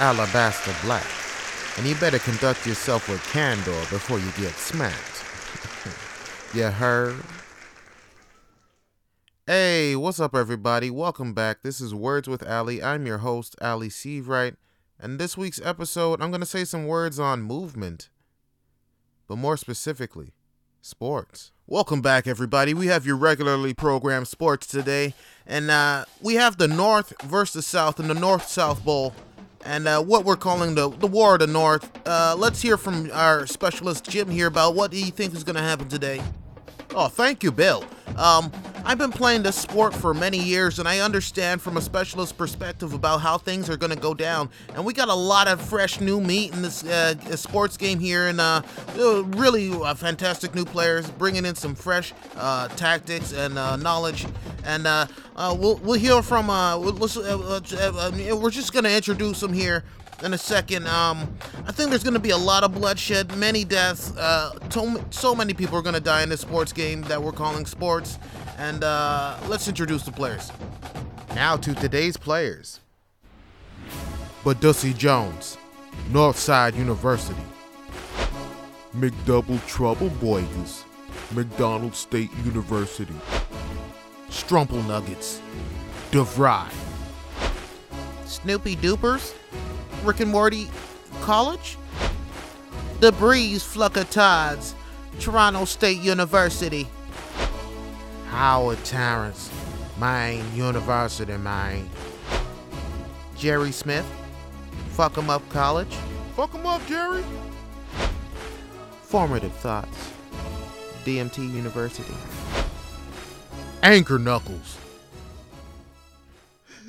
Alabaster Black, and you better conduct yourself with candor before you get smacked. you heard? Hey, what's up, everybody? Welcome back. This is Words with Ali. I'm your host, Ali Seavright, and this week's episode, I'm going to say some words on movement, but more specifically, sports. Welcome back, everybody. We have your regularly programmed sports today, and uh, we have the North versus South in the North South Bowl and uh, what we're calling the the War of the North. Uh, let's hear from our specialist Jim here about what he thinks is going to happen today. Oh, thank you, Bill. Um, I've been playing this sport for many years, and I understand from a specialist perspective about how things are going to go down. And we got a lot of fresh new meat in this uh, sports game here, and uh, uh, really uh, fantastic new players, bringing in some fresh uh, tactics and uh, knowledge. And we'll we'll hear from. We're just going to introduce them here in a second. Um, I think there's going to be a lot of bloodshed, many deaths. Uh, so, so many people are going to die in this sports game that we're calling sports. And uh, let's introduce the players. Now to today's players. But Badussy Jones, Northside University. McDouble Trouble Boys, McDonald State University. Strumple Nuggets, DeVry. Snoopy Doopers, Rick and Morty College. The Breeze Flucker Tides, Toronto State University. Howard Terrence, Maine University, Maine. Jerry Smith, Fuck 'em Up College. Fuck 'em up, Jerry. Formative Thoughts, DMT University. Anchor Knuckles.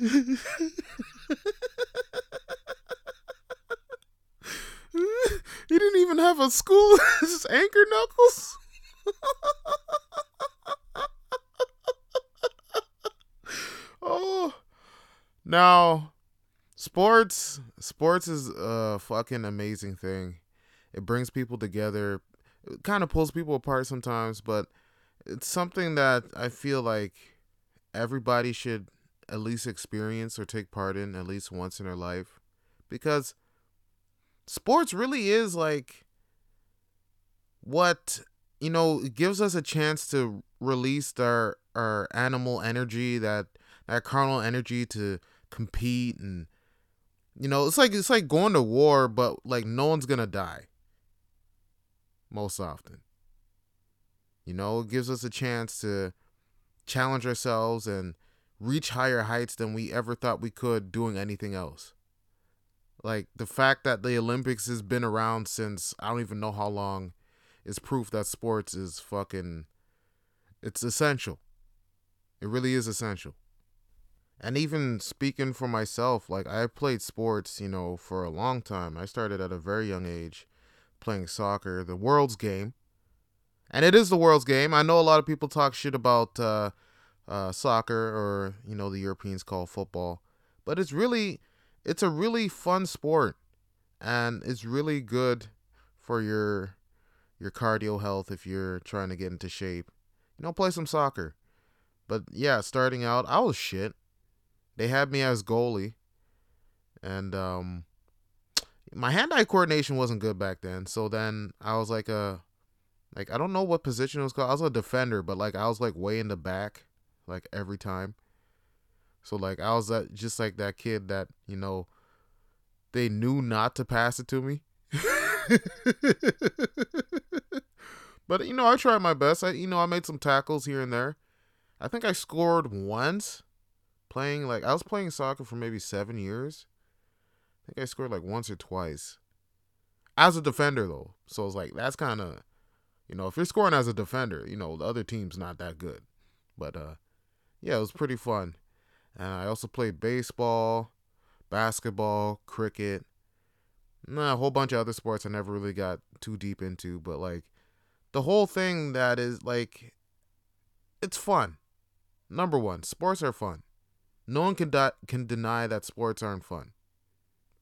he didn't even have a school. this is Anchor Knuckles. oh, now sports. Sports is a fucking amazing thing. It brings people together. It kind of pulls people apart sometimes, but it's something that I feel like everybody should at least experience or take part in at least once in their life because sports really is like what you know it gives us a chance to release our our animal energy that that carnal energy to compete and you know it's like it's like going to war but like no one's gonna die most often. You know it gives us a chance to challenge ourselves and reach higher heights than we ever thought we could doing anything else like the fact that the Olympics has been around since I don't even know how long is proof that sports is fucking it's essential. It really is essential. And even speaking for myself, like I played sports, you know, for a long time. I started at a very young age playing soccer, the world's game. And it is the world's game. I know a lot of people talk shit about uh, uh, soccer or, you know, the Europeans call football. But it's really it's a really fun sport and it's really good for your your cardio health if you're trying to get into shape. You know, play some soccer. But yeah, starting out, I was shit. They had me as goalie. And um my hand-eye coordination wasn't good back then. So then I was like a like I don't know what position it was called. I was a defender, but like I was like way in the back like every time. So like I was that just like that kid that you know they knew not to pass it to me. but you know I tried my best. I you know I made some tackles here and there. I think I scored once playing like I was playing soccer for maybe 7 years. I think I scored like once or twice. As a defender though. So it's like that's kind of you know if you're scoring as a defender, you know the other team's not that good. But uh yeah, it was pretty fun. And I also played baseball, basketball, cricket, nah, a whole bunch of other sports I never really got too deep into. But like the whole thing that is like, it's fun. Number one, sports are fun. No one can di- can deny that sports aren't fun.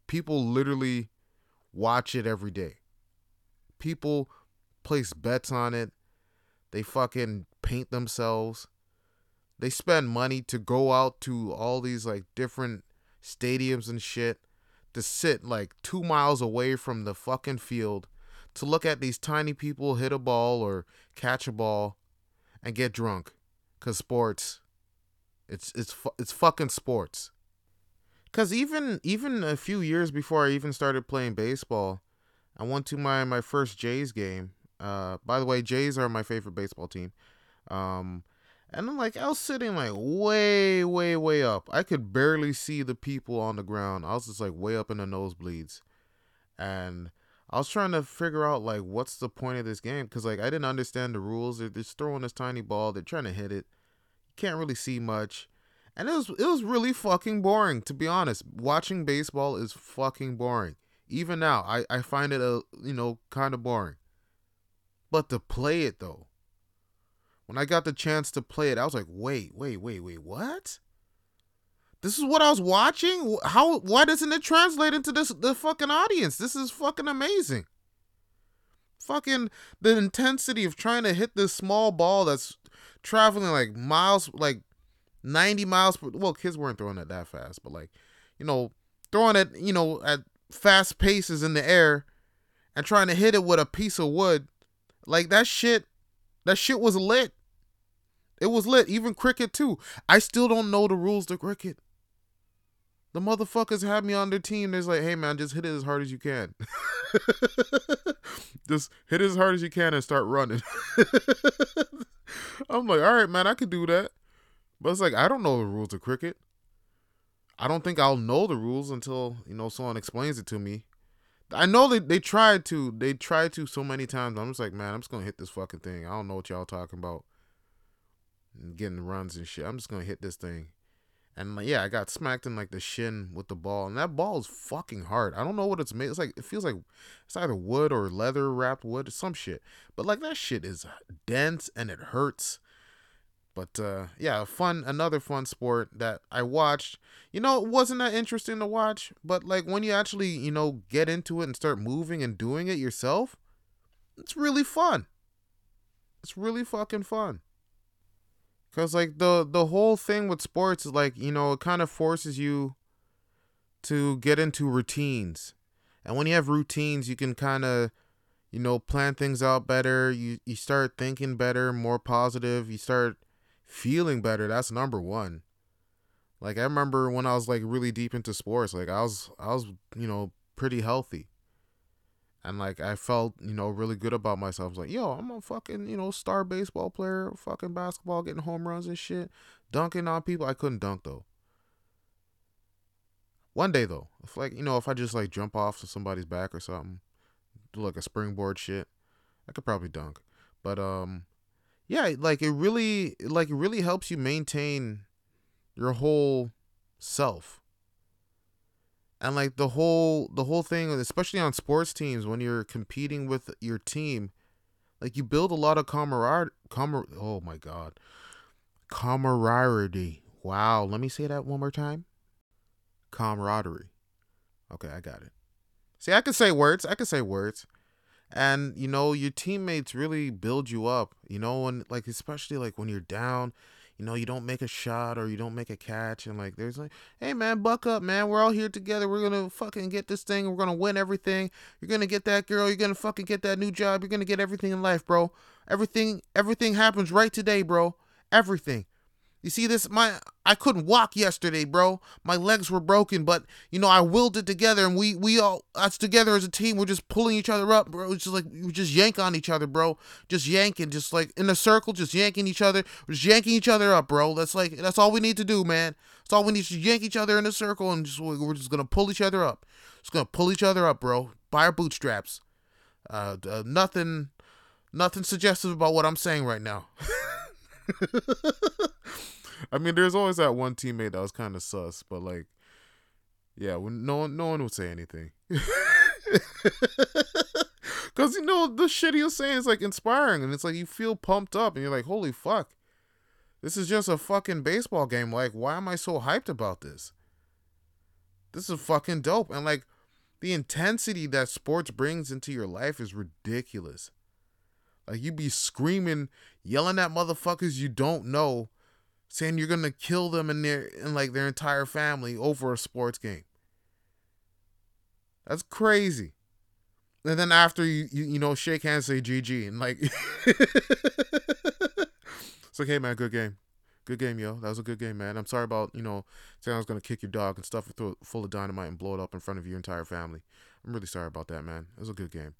People literally watch it every day. People place bets on it. They fucking paint themselves they spend money to go out to all these like different stadiums and shit to sit like two miles away from the fucking field to look at these tiny people hit a ball or catch a ball and get drunk cuz sports it's it's it's fucking sports. Cuz even even a few years before I even started playing baseball, I went to my my first Jays game. Uh by the way, Jays are my favorite baseball team. Um and I'm like I was sitting like way, way, way up. I could barely see the people on the ground. I was just like way up in the nosebleeds. And I was trying to figure out like what's the point of this game because like I didn't understand the rules. They're just throwing this tiny ball. They're trying to hit it. You can't really see much, and it was it was really fucking boring to be honest. Watching baseball is fucking boring. Even now, I I find it a you know kind of boring. But to play it though, when I got the chance to play it, I was like, wait, wait, wait, wait, what? This is what I was watching. How? Why doesn't it translate into this the fucking audience? This is fucking amazing. Fucking the intensity of trying to hit this small ball that's traveling like miles, like ninety miles per. Well, kids weren't throwing it that fast, but like, you know, throwing it, you know, at fast paces in the air, and trying to hit it with a piece of wood, like that shit. That shit was lit. It was lit. Even cricket too. I still don't know the rules to cricket. The motherfuckers had me on their team. They're like, hey man, just hit it as hard as you can. just hit it as hard as you can and start running. I'm like, all right, man, I could do that. But it's like, I don't know the rules of cricket. I don't think I'll know the rules until, you know, someone explains it to me. I know they, they tried to. They tried to so many times. I'm just like, man, I'm just gonna hit this fucking thing. I don't know what y'all talking about. Getting runs and shit. I'm just gonna hit this thing. And like, yeah, I got smacked in like the shin with the ball, and that ball is fucking hard. I don't know what it's made. It's like it feels like it's either wood or leather wrapped wood, some shit. But like that shit is dense and it hurts. But uh, yeah, fun another fun sport that I watched. You know, it wasn't that interesting to watch, but like when you actually you know get into it and start moving and doing it yourself, it's really fun. It's really fucking fun. Cause like the the whole thing with sports is like you know it kind of forces you to get into routines, and when you have routines, you can kind of you know plan things out better. You you start thinking better, more positive. You start feeling better. That's number one. Like I remember when I was like really deep into sports, like I was I was you know pretty healthy and like I felt you know really good about myself. I was like, yo, I'm a fucking you know star baseball player, fucking basketball, getting home runs and shit, dunking on people. I couldn't dunk though. One day though, if like you know if I just like jump off to somebody's back or something, do like a springboard shit, I could probably dunk. But um, yeah, like it really like it really helps you maintain your whole self and like the whole the whole thing especially on sports teams when you're competing with your team like you build a lot of camaraderie camar- oh my god camaraderie. Wow let me say that one more time. Camaraderie. Okay i got it. See i can say words i can say words. And you know your teammates really build you up you know when like especially like when you're down you know, you don't make a shot or you don't make a catch, and like there's like, hey man, buck up, man. We're all here together. We're gonna fucking get this thing. We're gonna win everything. You're gonna get that girl. You're gonna fucking get that new job. You're gonna get everything in life, bro. Everything, everything happens right today, bro. Everything. You see this? My I couldn't walk yesterday, bro. My legs were broken, but you know I willed it together, and we we all us together as a team. We're just pulling each other up, bro. It's just like we just yank on each other, bro. Just yanking, just like in a circle, just yanking each other, we're just yanking each other up, bro. That's like that's all we need to do, man. That's all we need to yank each other in a circle, and just we're just gonna pull each other up. Just gonna pull each other up, bro. By our bootstraps. Uh, uh nothing, nothing suggestive about what I'm saying right now. I mean, there's always that one teammate that was kind of sus, but like, yeah, no one, no one would say anything. Cause you know the shit he was saying is like inspiring, and it's like you feel pumped up, and you're like, holy fuck, this is just a fucking baseball game. Like, why am I so hyped about this? This is fucking dope, and like the intensity that sports brings into your life is ridiculous. Like you'd be screaming, yelling at motherfuckers you don't know, saying you're gonna kill them and their and like their entire family over a sports game. That's crazy. And then after you, you, you know, shake hands, say GG, and like, it's like, hey man, good game, good game, yo. That was a good game, man. I'm sorry about you know saying I was gonna kick your dog and stuff it full of dynamite and blow it up in front of your entire family. I'm really sorry about that, man. It was a good game.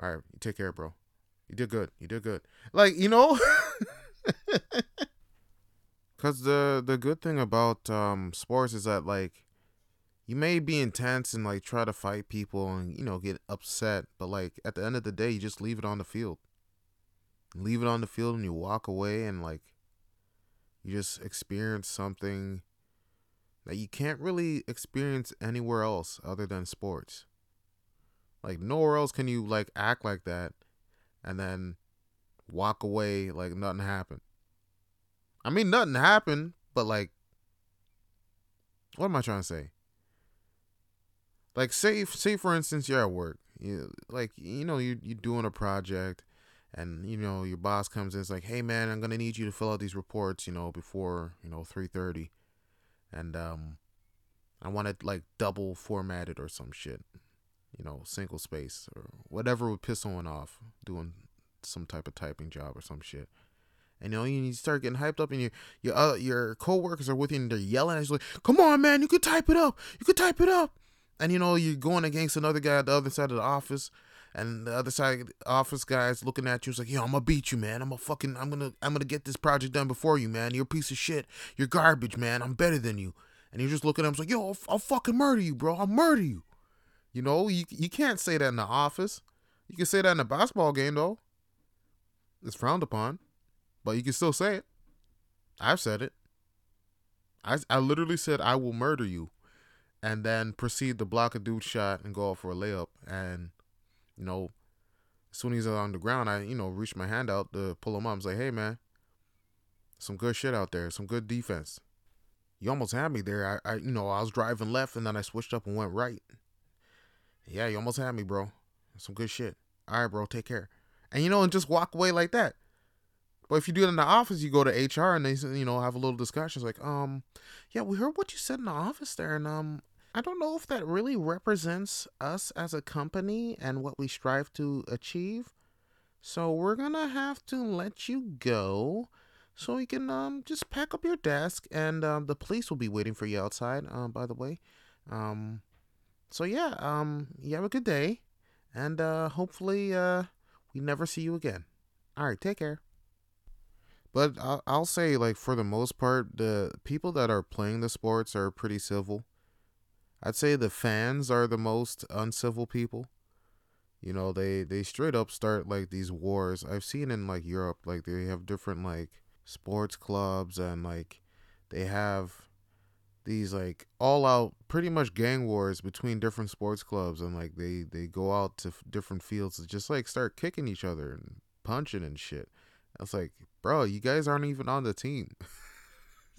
All right, take care, bro. You did good. You did good. Like you know. Cause the the good thing about um sports is that like you may be intense and like try to fight people and you know get upset, but like at the end of the day, you just leave it on the field. Leave it on the field and you walk away and like you just experience something that you can't really experience anywhere else other than sports. Like nowhere else can you like act like that and then walk away like nothing happened. I mean nothing happened, but like what am I trying to say? like say say for instance you're at work you like you know you you're doing a project and you know your boss comes in it's like hey man i'm gonna need you to fill out these reports you know before you know 3.30 and um i want it like double formatted or some shit you know single space or whatever would piss someone off doing some type of typing job or some shit. And you know you start getting hyped up and your your uh, your coworkers are with you and they're yelling at you like come on man you could type it up. You could type it up. And you know you're going against another guy at the other side of the office and the other side of the office guy's looking at you it's like yo i'm gonna beat you man. I'm gonna fucking i'm gonna i'm gonna get this project done before you man. You're a piece of shit. You're garbage man. I'm better than you. And you're just looking at him like yo I'll, I'll fucking murder you bro. I'll murder you you know you, you can't say that in the office you can say that in a basketball game though it's frowned upon but you can still say it i've said it i, I literally said i will murder you and then proceed to block a dude shot and go out for a layup. And, you know, as soon as he's on the ground, I, you know, reach my hand out to pull him up. I was like, hey, man, some good shit out there, some good defense. You almost had me there. I, I, you know, I was driving left and then I switched up and went right. Yeah, you almost had me, bro. Some good shit. All right, bro, take care. And, you know, and just walk away like that. But if you do it in the office, you go to HR and they, you know, have a little discussion. It's like, um, yeah, we heard what you said in the office there, and um, I don't know if that really represents us as a company and what we strive to achieve. So we're gonna have to let you go so you can um just pack up your desk and um the police will be waiting for you outside, um, by the way. Um so yeah, um you have a good day and uh hopefully uh we never see you again. Alright, take care. But I'll, I'll say like for the most part, the people that are playing the sports are pretty civil I'd say the fans are the most uncivil people. You know, they they straight up start like these wars. I've seen in like Europe, like they have different like sports clubs and like they have these like all out pretty much gang wars between different sports clubs and like they they go out to f- different fields to just like start kicking each other and punching and shit. It's like, bro, you guys aren't even on the team.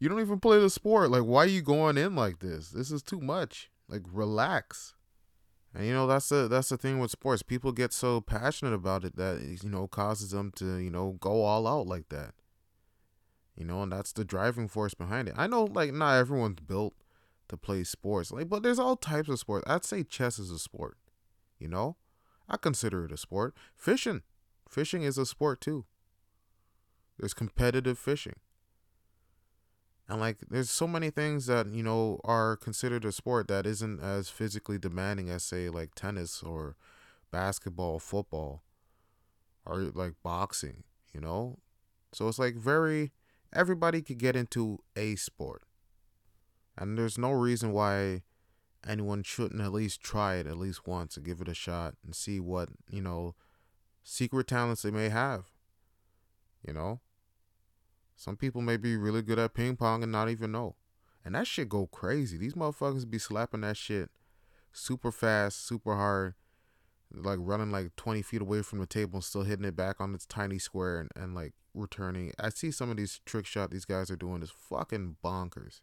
you don't even play the sport. Like, why are you going in like this? This is too much. Like, relax. And you know that's the that's the thing with sports. People get so passionate about it that you know causes them to you know go all out like that. You know, and that's the driving force behind it. I know like not everyone's built to play sports, like, but there's all types of sports. I'd say chess is a sport. You know, I consider it a sport. Fishing, fishing is a sport too. There's competitive fishing. And like there's so many things that, you know, are considered a sport that isn't as physically demanding as say like tennis or basketball, football, or like boxing, you know? So it's like very everybody could get into a sport. And there's no reason why anyone shouldn't at least try it at least once and give it a shot and see what, you know, secret talents they may have. You know? Some people may be really good at ping pong and not even know. And that shit go crazy. These motherfuckers be slapping that shit super fast, super hard, like running like 20 feet away from the table and still hitting it back on its tiny square and, and like returning. I see some of these trick shot these guys are doing is fucking bonkers.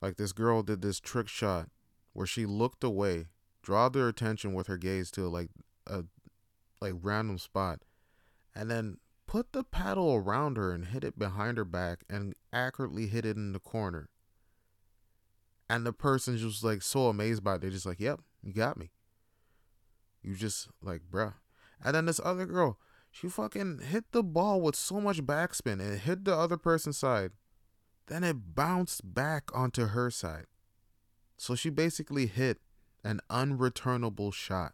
Like this girl did this trick shot where she looked away, draw their attention with her gaze to like a like random spot, and then put the paddle around her and hit it behind her back and accurately hit it in the corner. and the person's just like so amazed by it. They're just like, "Yep, you got me." You just like, bruh. And then this other girl, she fucking hit the ball with so much backspin and hit the other person's side. Then it bounced back onto her side. So she basically hit an unreturnable shot.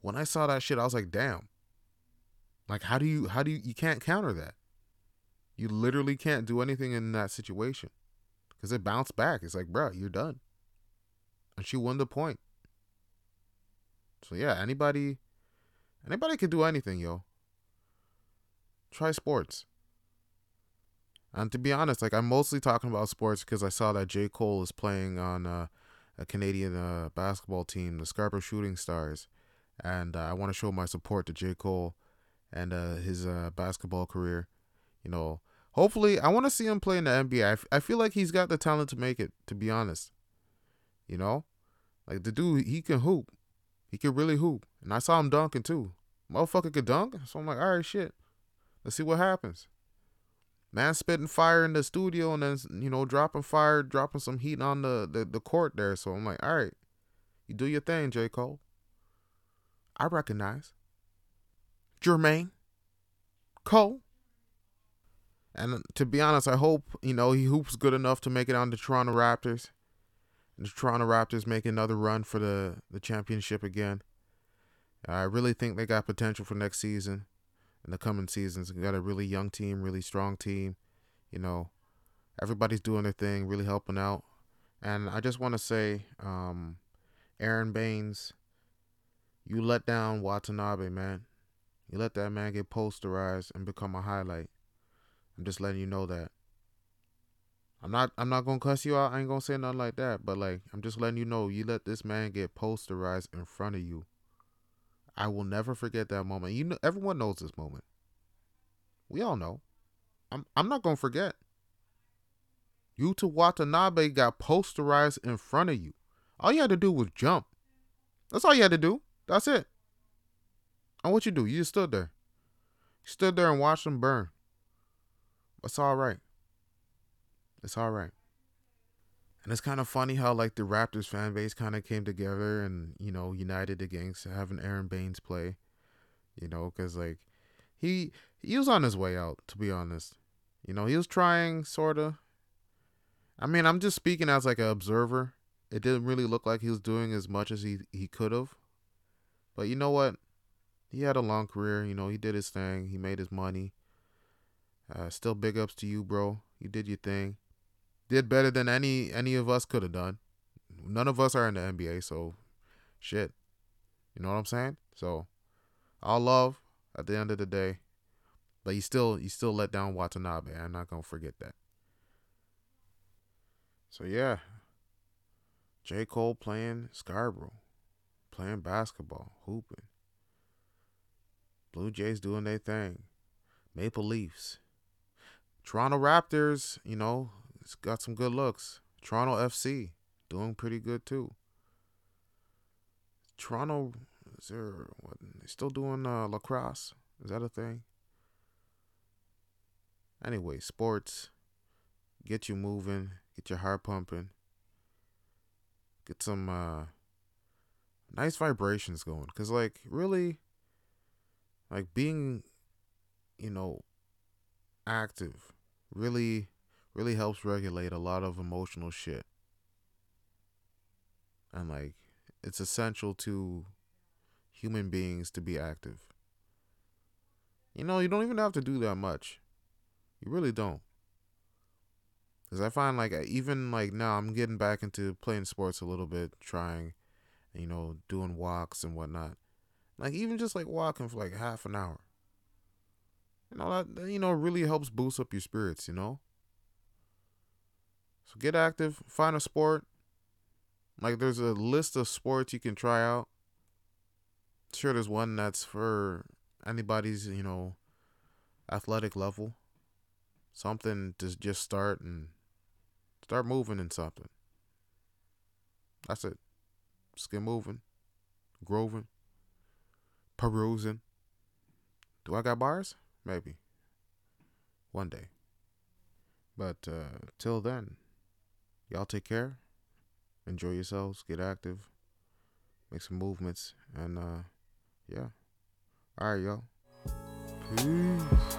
When I saw that shit, I was like, damn. Like how do you how do you you can't counter that? You literally can't do anything in that situation. Cause it bounced back. It's like, bro, you're done. And she won the point. So yeah, anybody anybody can do anything, yo. Try sports. And to be honest, like I'm mostly talking about sports because I saw that J. Cole is playing on uh, a Canadian uh, basketball team, the Scarborough Shooting Stars, and uh, I want to show my support to J. Cole and uh, his uh, basketball career. You know, hopefully, I want to see him play in the NBA. I, f- I feel like he's got the talent to make it. To be honest, you know, like the dude, he can hoop. He could really hoop, and I saw him dunking too. Motherfucker could dunk, so I'm like, all right, shit. Let's see what happens. Man spitting fire in the studio and then you know dropping fire, dropping some heat on the, the, the court there. So I'm like, all right, you do your thing, J. Cole. I recognize. Jermaine Cole. And to be honest, I hope, you know, he hoops good enough to make it on the Toronto Raptors. The Toronto Raptors make another run for the, the championship again. I really think they got potential for next season and the coming seasons. We got a really young team, really strong team. You know, everybody's doing their thing, really helping out. And I just want to say, um, Aron Baynes, you let down Watanabe, man. You let that man get posterized and become a highlight. I'm just letting you know that. I'm not I'm not gonna cuss you out. I ain't gonna say nothing like that. But like I'm just letting you know you let this man get posterized in front of you. I will never forget that moment. You know, everyone knows this moment. We all know. I'm I'm not gonna forget. Yuta Watanabe got posterized in front of you. All you had to do was jump. That's all you had to do. That's it. And what you do? You just stood there. You stood there and watched them burn. That's all right. It's all right. And it's kind of funny how like the Raptors fan base kind of came together and you know united against having Aron Baynes play. You know, because like he he was on his way out to be honest. You know, he was trying sorta. I mean, I'm just speaking as like an observer. It didn't really look like he was doing as much as he he could have. But you know what? He had a long career. You know, he did his thing. He made his money. Uh, still big ups to you, bro. You did your thing did better than any any of us could have done. None of us are in the NBA, so shit. You know what I'm saying? So all love at the end of the day. But you still you still let down Watanabe. I'm not gonna forget that. So yeah. J. Cole playing Scarborough. Playing basketball, hooping. Blue Jays doing their thing. Maple Leafs. Toronto Raptors, you know, got some good looks. Toronto FC doing pretty good too. Toronto is there what they still doing uh, lacrosse? Is that a thing? Anyway, sports get you moving, get your heart pumping, get some uh, nice vibrations going. Cause like really, like being, you know, active really really helps regulate a lot of emotional shit. And like it's essential to human beings to be active. You know, you don't even have to do that much. You really don't. Cuz I find like even like now I'm getting back into playing sports a little bit, trying you know, doing walks and whatnot. Like even just like walking for like half an hour. You know that you know really helps boost up your spirits, you know? So get active, find a sport. Like there's a list of sports you can try out. Sure, there's one that's for anybody's, you know, athletic level. Something to just start and start moving in something. That's it. Just get moving, groving, perusing. Do I got bars? Maybe. One day. But uh, till then. Y'all take care. Enjoy yourselves. Get active. Make some movements. And uh yeah. All right, y'all. Peace.